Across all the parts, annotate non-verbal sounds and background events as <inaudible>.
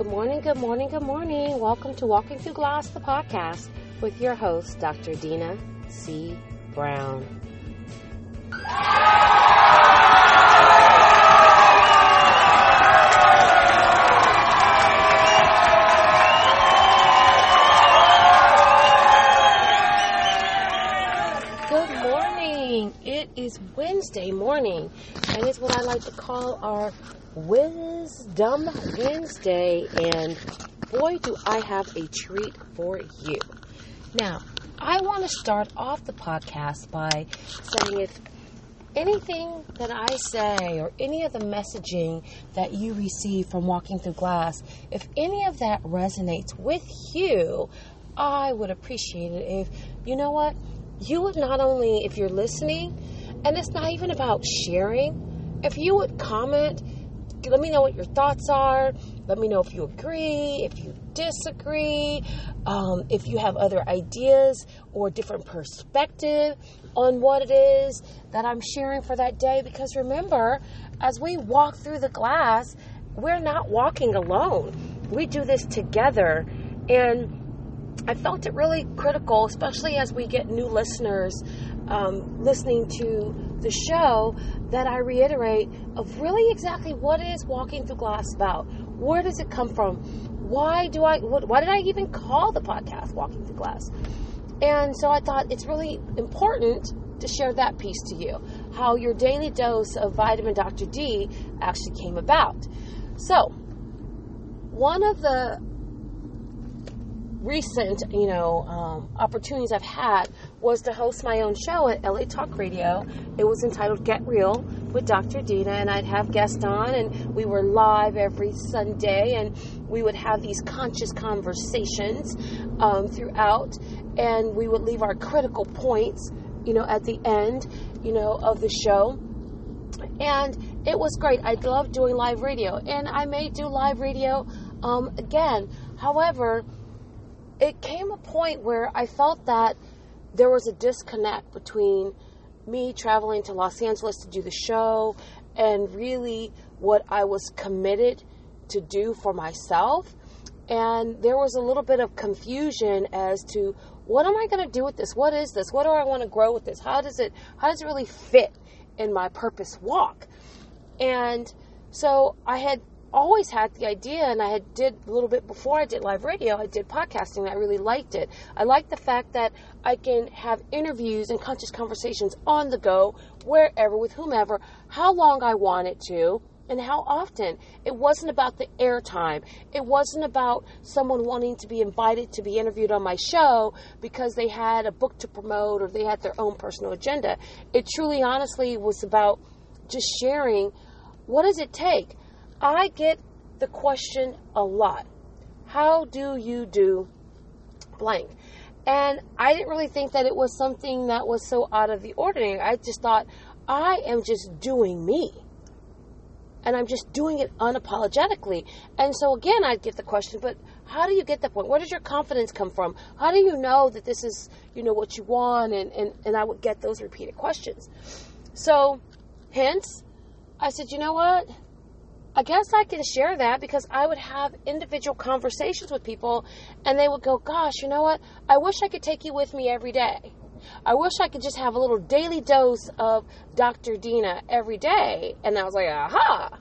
Good morning, good morning, good morning. Welcome to Walking Through Glass, the podcast, with your host, Dr. Dina C. Brown. Good morning. It is Wednesday morning, and it's what I like to call our Wisdom Wednesday. And boy, do I have a treat for you. Now, I want to start off the podcast by saying if anything that I say or any of the messaging that you receive from Walking Through Glass, if any of that resonates with you, I would appreciate it if, you know what, you would not only, if you're listening, and it's not even about sharing, if you would comment, let me know what your thoughts are. Let me know if you agree, if you disagree, um, if you have other ideas or different perspective on what it is that I'm sharing for that day. Because remember, as we walk through the glass, we're not walking alone. We do this together. And I felt it really critical, especially as we get new listeners um, listening to the show, that I reiterate of really exactly what is Walking Through Glass about. Where does it come from? Why do I? What, why did I even call the podcast Walking Through Glass? And so I thought it's really important to share that piece to you. How your daily dose of vitamin Dr. D actually came about. So, one of the recent, you know, um, opportunities I've had was to host my own show at LA Talk Radio. It was entitled Get Real with Dr. Dina, and I'd have guests on, and we were live every Sunday, and we would have these conscious conversations um, throughout, and we would leave our critical points, you know, at the end, you know, of the show. And it was great. I loved doing live radio, and I may do live radio um, again. However, it came a point where I felt that there was a disconnect between me traveling to Los Angeles to do the show and really what I was committed to do for myself. And there was a little bit of confusion as to what am I going to do with this? What is this? What do I want to grow with this? How does it how does it really fit in my purpose walk? And so I had always had the idea and I had did a little bit before I did live radio, I did podcasting. I really liked it. I like the fact that I can have interviews and conscious conversations on the go, wherever, with whomever, how long I want it to, and how often. It wasn't about the airtime. It wasn't about someone wanting to be invited to be interviewed on my show because they had a book to promote or they had their own personal agenda. It truly, honestly, was about just sharing what does it take I get the question a lot How do you do blank? And I didn't really think that it was something that was so out of the ordinary. I just thought, I am just doing me. And I'm just doing it unapologetically. And so again, I'd get the question, but how do you get that point? Where does your confidence come from? How do you know that this is, you know, what you want? And, and, and I would get those repeated questions. So, hence, I said, you know what? I guess I can share that because I would have individual conversations with people and they would go, Gosh, you know what? I wish I could take you with me every day. I wish I could just have a little daily dose of Dr. Dina every day. And I was like, Aha!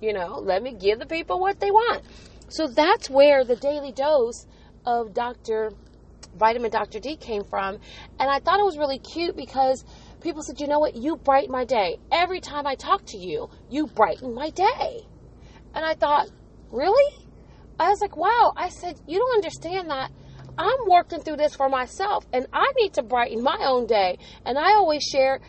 You know, let me give the people what they want. So that's where the daily dose of Dr. Vitamin Dr. D came from. And I thought it was really cute because people said, you know what? You brighten my day. Every time I talk to you, you brighten my day. And I thought, really? I was like, wow. I said, you don't understand that. I'm working through this for myself and I need to brighten my own day. And I always share,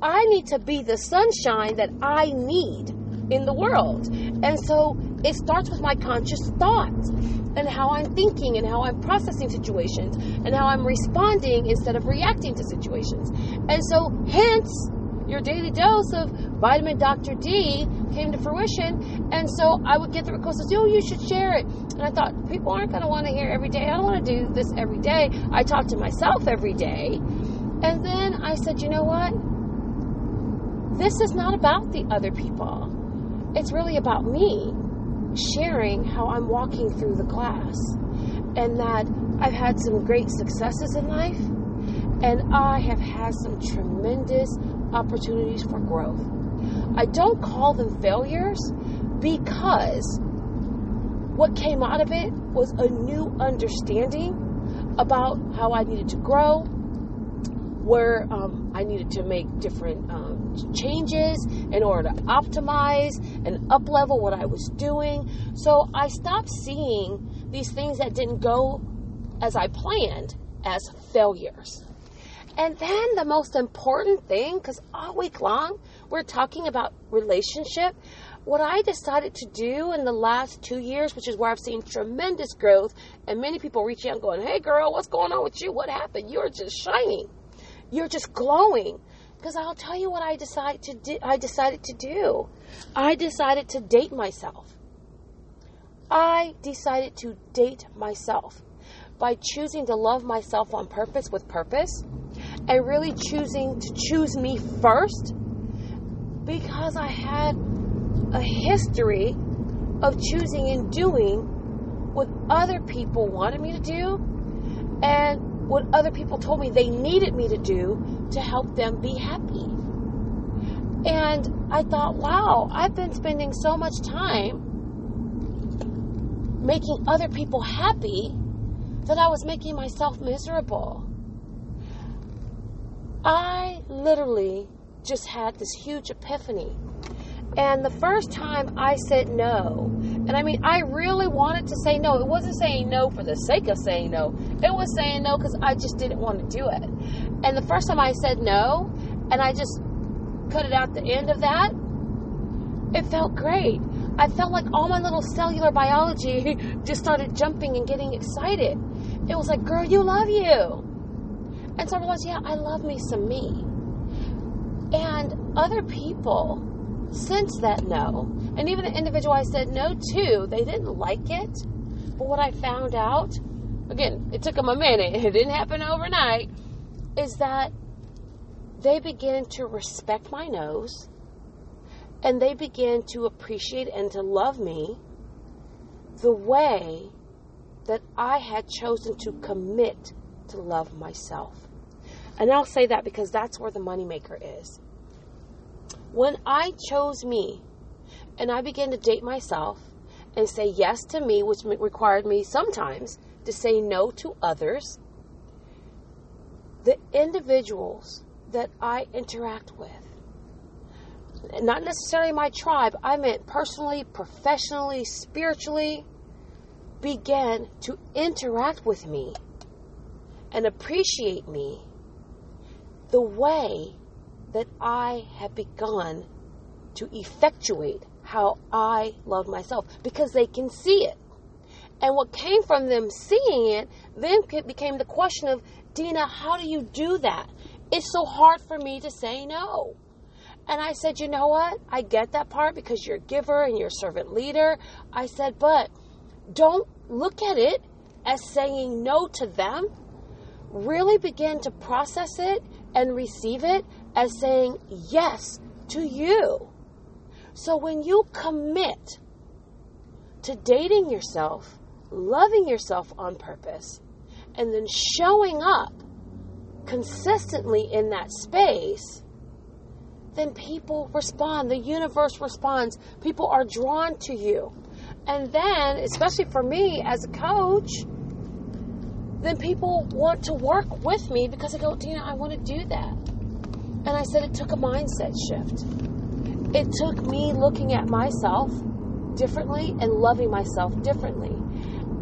I need to be the sunshine that I need in the world. And so it starts with my conscious thoughts and how I'm thinking and how I'm processing situations and how I'm responding instead of reacting to situations. And so, hence, your daily dose of vitamin Dr. D came to fruition. And so I would get the request, oh, you should share it. And I thought, people aren't going to want to hear every day. I don't want to do this every day. I talk to myself every day. And then I said, you know what? This is not about the other people. It's really about me. Sharing how I'm walking through the glass and that I've had some great successes in life and I have had some tremendous opportunities for growth. I don't call them failures because what came out of it was a new understanding about how I needed to grow, where um, I needed to make different um, changes in order to optimize and up level what I was doing. So I stopped seeing these things that didn't go as I planned as failures. And then the most important thing, because all week long we're talking about relationship, what I decided to do in the last two years, which is where I've seen tremendous growth, and many people reaching out going, Hey girl, what's going on with you? What happened? You're just shining. You're just glowing. Because I'll tell you what I decided to do. I decided to do. I decided to date myself. I decided to date myself by choosing to love myself on purpose with purpose and really choosing to choose me first because I had a history of choosing and doing what other people wanted me to do and what other people told me they needed me to do to help them be happy. And I thought, wow, I've been spending so much time making other people happy that I was making myself miserable. I literally just had this huge epiphany. And the first time I said no, and I mean, I really wanted to say no. It wasn't saying no for the sake of saying no, it was saying no because I just didn't want to do it. And the first time I said no, and I just cut it out the end of that, it felt great. I felt like all my little cellular biology <laughs> just started jumping and getting excited. It was like, girl, you love you. And so I realized, yeah, I love me some me. And other people since that no, and even the individual I said no to, they didn't like it. But what I found out, again, it took them a minute, <laughs> it didn't happen overnight, is that they began to respect my no's and they began to appreciate and to love me the way that I had chosen to commit to love myself. And I'll say that because that's where the moneymaker is. When I chose me and I began to date myself and say yes to me, which required me sometimes to say no to others, the individuals that I interact with, not necessarily my tribe, I meant personally, professionally, spiritually, began to interact with me and appreciate me the way that I have begun to effectuate how I love myself because they can see it. And what came from them seeing it then became the question of, Dina, how do you do that? It's so hard for me to say no. And I said, you know what? I get that part because you're a giver and you're a servant leader. I said, but don't look at it as saying no to them. Really begin to process it and receive it as saying yes to you. So when you commit to dating yourself, loving yourself on purpose, and then showing up consistently in that space, then people respond. The universe responds. People are drawn to you. And then, especially for me as a coach, then people want to work with me because they go, Dina, I want to do that. And I said it took a mindset shift. It took me looking at myself differently and loving myself differently.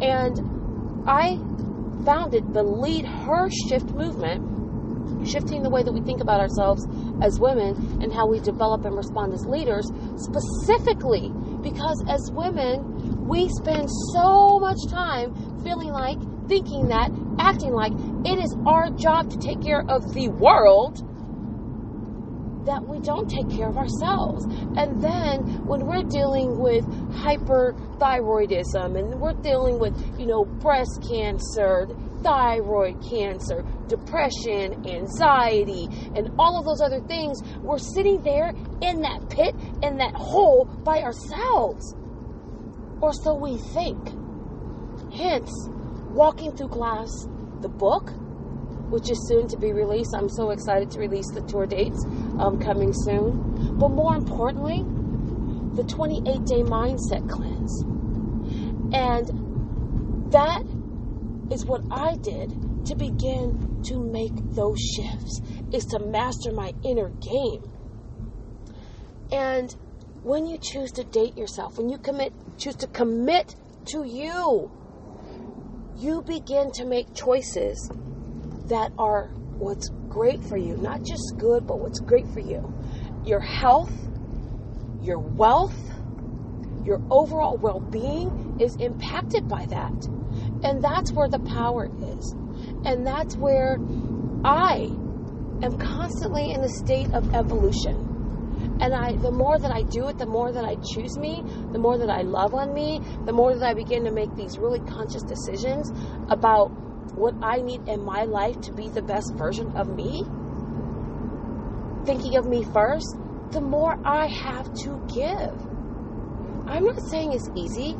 And I founded the Lead Her Shift movement, shifting the way that we think about ourselves as women and how we develop and respond as leaders, specifically because as women, we spend so much time feeling like, thinking that, acting like it is our job to take care of the world that we don't take care of ourselves. And then when we're dealing with hyperthyroidism and we're dealing with, you know, breast cancer, thyroid cancer, depression, anxiety, and all of those other things, we're sitting there in that pit, in that hole by ourselves. or so we think. Hence, walking through glass, the book, which is soon to be released. I'm so excited to release the tour dates um, coming soon. But more importantly, the 28 day mindset cleanse. And that is what I did to begin to make those shifts, is to master my inner game. And when you choose to date yourself, when you commit, choose to commit to you, you begin to make choices that are what's great for you, not just good, but what's great for you. Your health, your wealth, your overall well being is impacted by that. And that's where the power is. And that's where I am constantly in a state of evolution. And I, the more that I do it, the more that I choose me, the more that I love on me, the more that I begin to make these really conscious decisions about what I need in my life to be the best version of me, thinking of me first, the more I have to give. I'm not saying it's easy.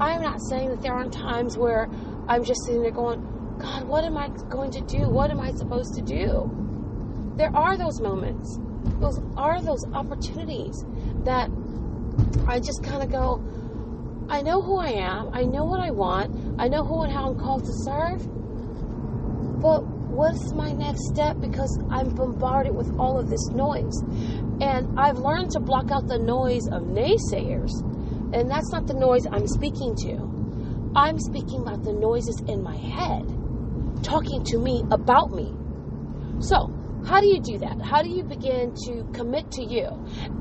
I'm not saying that there aren't times where I'm just sitting there going, God, what am I going to do? What am I supposed to do? There are those moments those are those opportunities that I just kind of go, I know who I am, I know what I want, I know who and how I'm called to serve, but what's my next step because I'm bombarded with all of this noise. And I've learned to block out the noise of naysayers, and that's not the noise I'm speaking to. I'm speaking about the noises in my head talking to me about me. So, how do you do that? How do you begin to commit to you?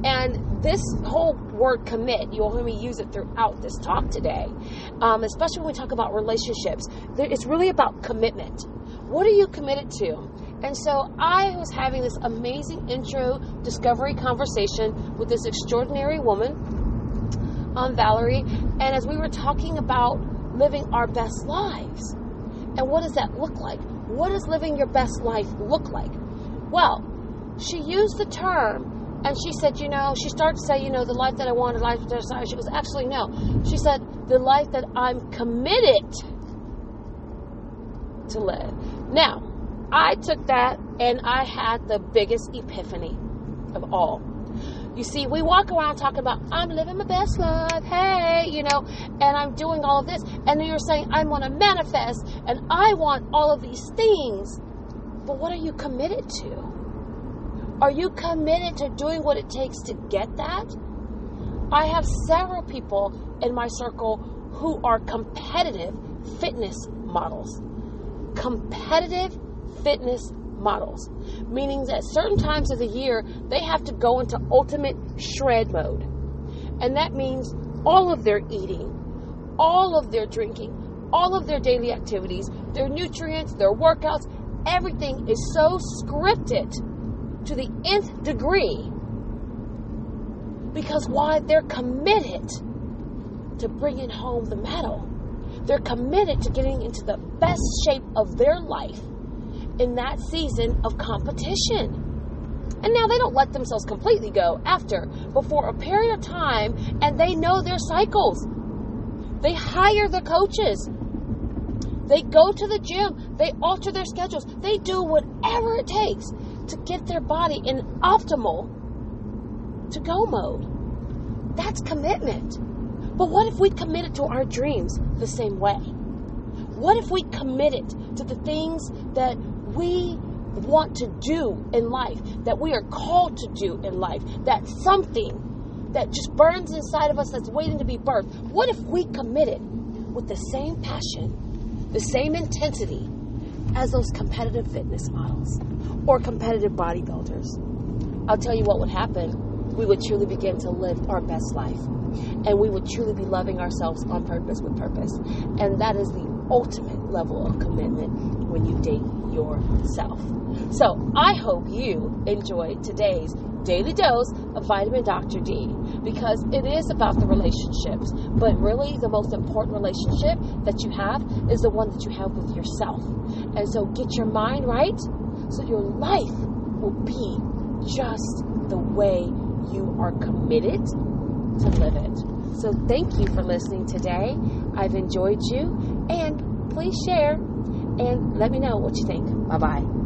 And this whole word commit, you'll hear me use it throughout this talk today, um, especially when we talk about relationships. It's really about commitment. What are you committed to? And so I was having this amazing intro discovery conversation with this extraordinary woman, um, Valerie, and as we were talking about living our best lives, and what does that look like? What does living your best life look like? Well, she used the term and she said, you know, she started to say, you know, the life that I wanted, life that I desired. She goes, actually, no. She said, the life that I'm committed to live. Now, I took that and I had the biggest epiphany of all. You see, we walk around talking about, I'm living my best life, hey, you know, and I'm doing all of this. And then you're saying, I want to manifest and I want all of these things. But what are you committed to? Are you committed to doing what it takes to get that? I have several people in my circle who are competitive fitness models. Competitive fitness models, meaning that certain times of the year they have to go into ultimate shred mode. And that means all of their eating, all of their drinking, all of their daily activities, their nutrients, their workouts, everything is so scripted to the nth degree because why they're committed to bringing home the medal they're committed to getting into the best shape of their life in that season of competition. And now they don't let themselves completely go after but for a period of time and they know their cycles. They hire the coaches. They go to the gym, they alter their schedules, they do whatever it takes to get their body in optimal to go mode. That's commitment. But what if we committed to our dreams the same way? What if we committed to the things that we want to do in life, that we are called to do in life, that something that just burns inside of us that's waiting to be birthed? What if we committed with the same passion the same intensity as those competitive fitness models or competitive bodybuilders. I'll tell you what would happen. We would truly begin to live our best life. And we would truly be loving ourselves on purpose with purpose. And that is the ultimate level of commitment when you date yourself. So I hope you enjoyed today's daily dose of vitamin Dr. D because it is about the relationships. But really, the most important relationship that you have is the one that you have with yourself. And so get your mind right so your life will be just the way you are committed to live it. So thank you for listening today. I've enjoyed you, and please share and let me know what you think. Bye bye.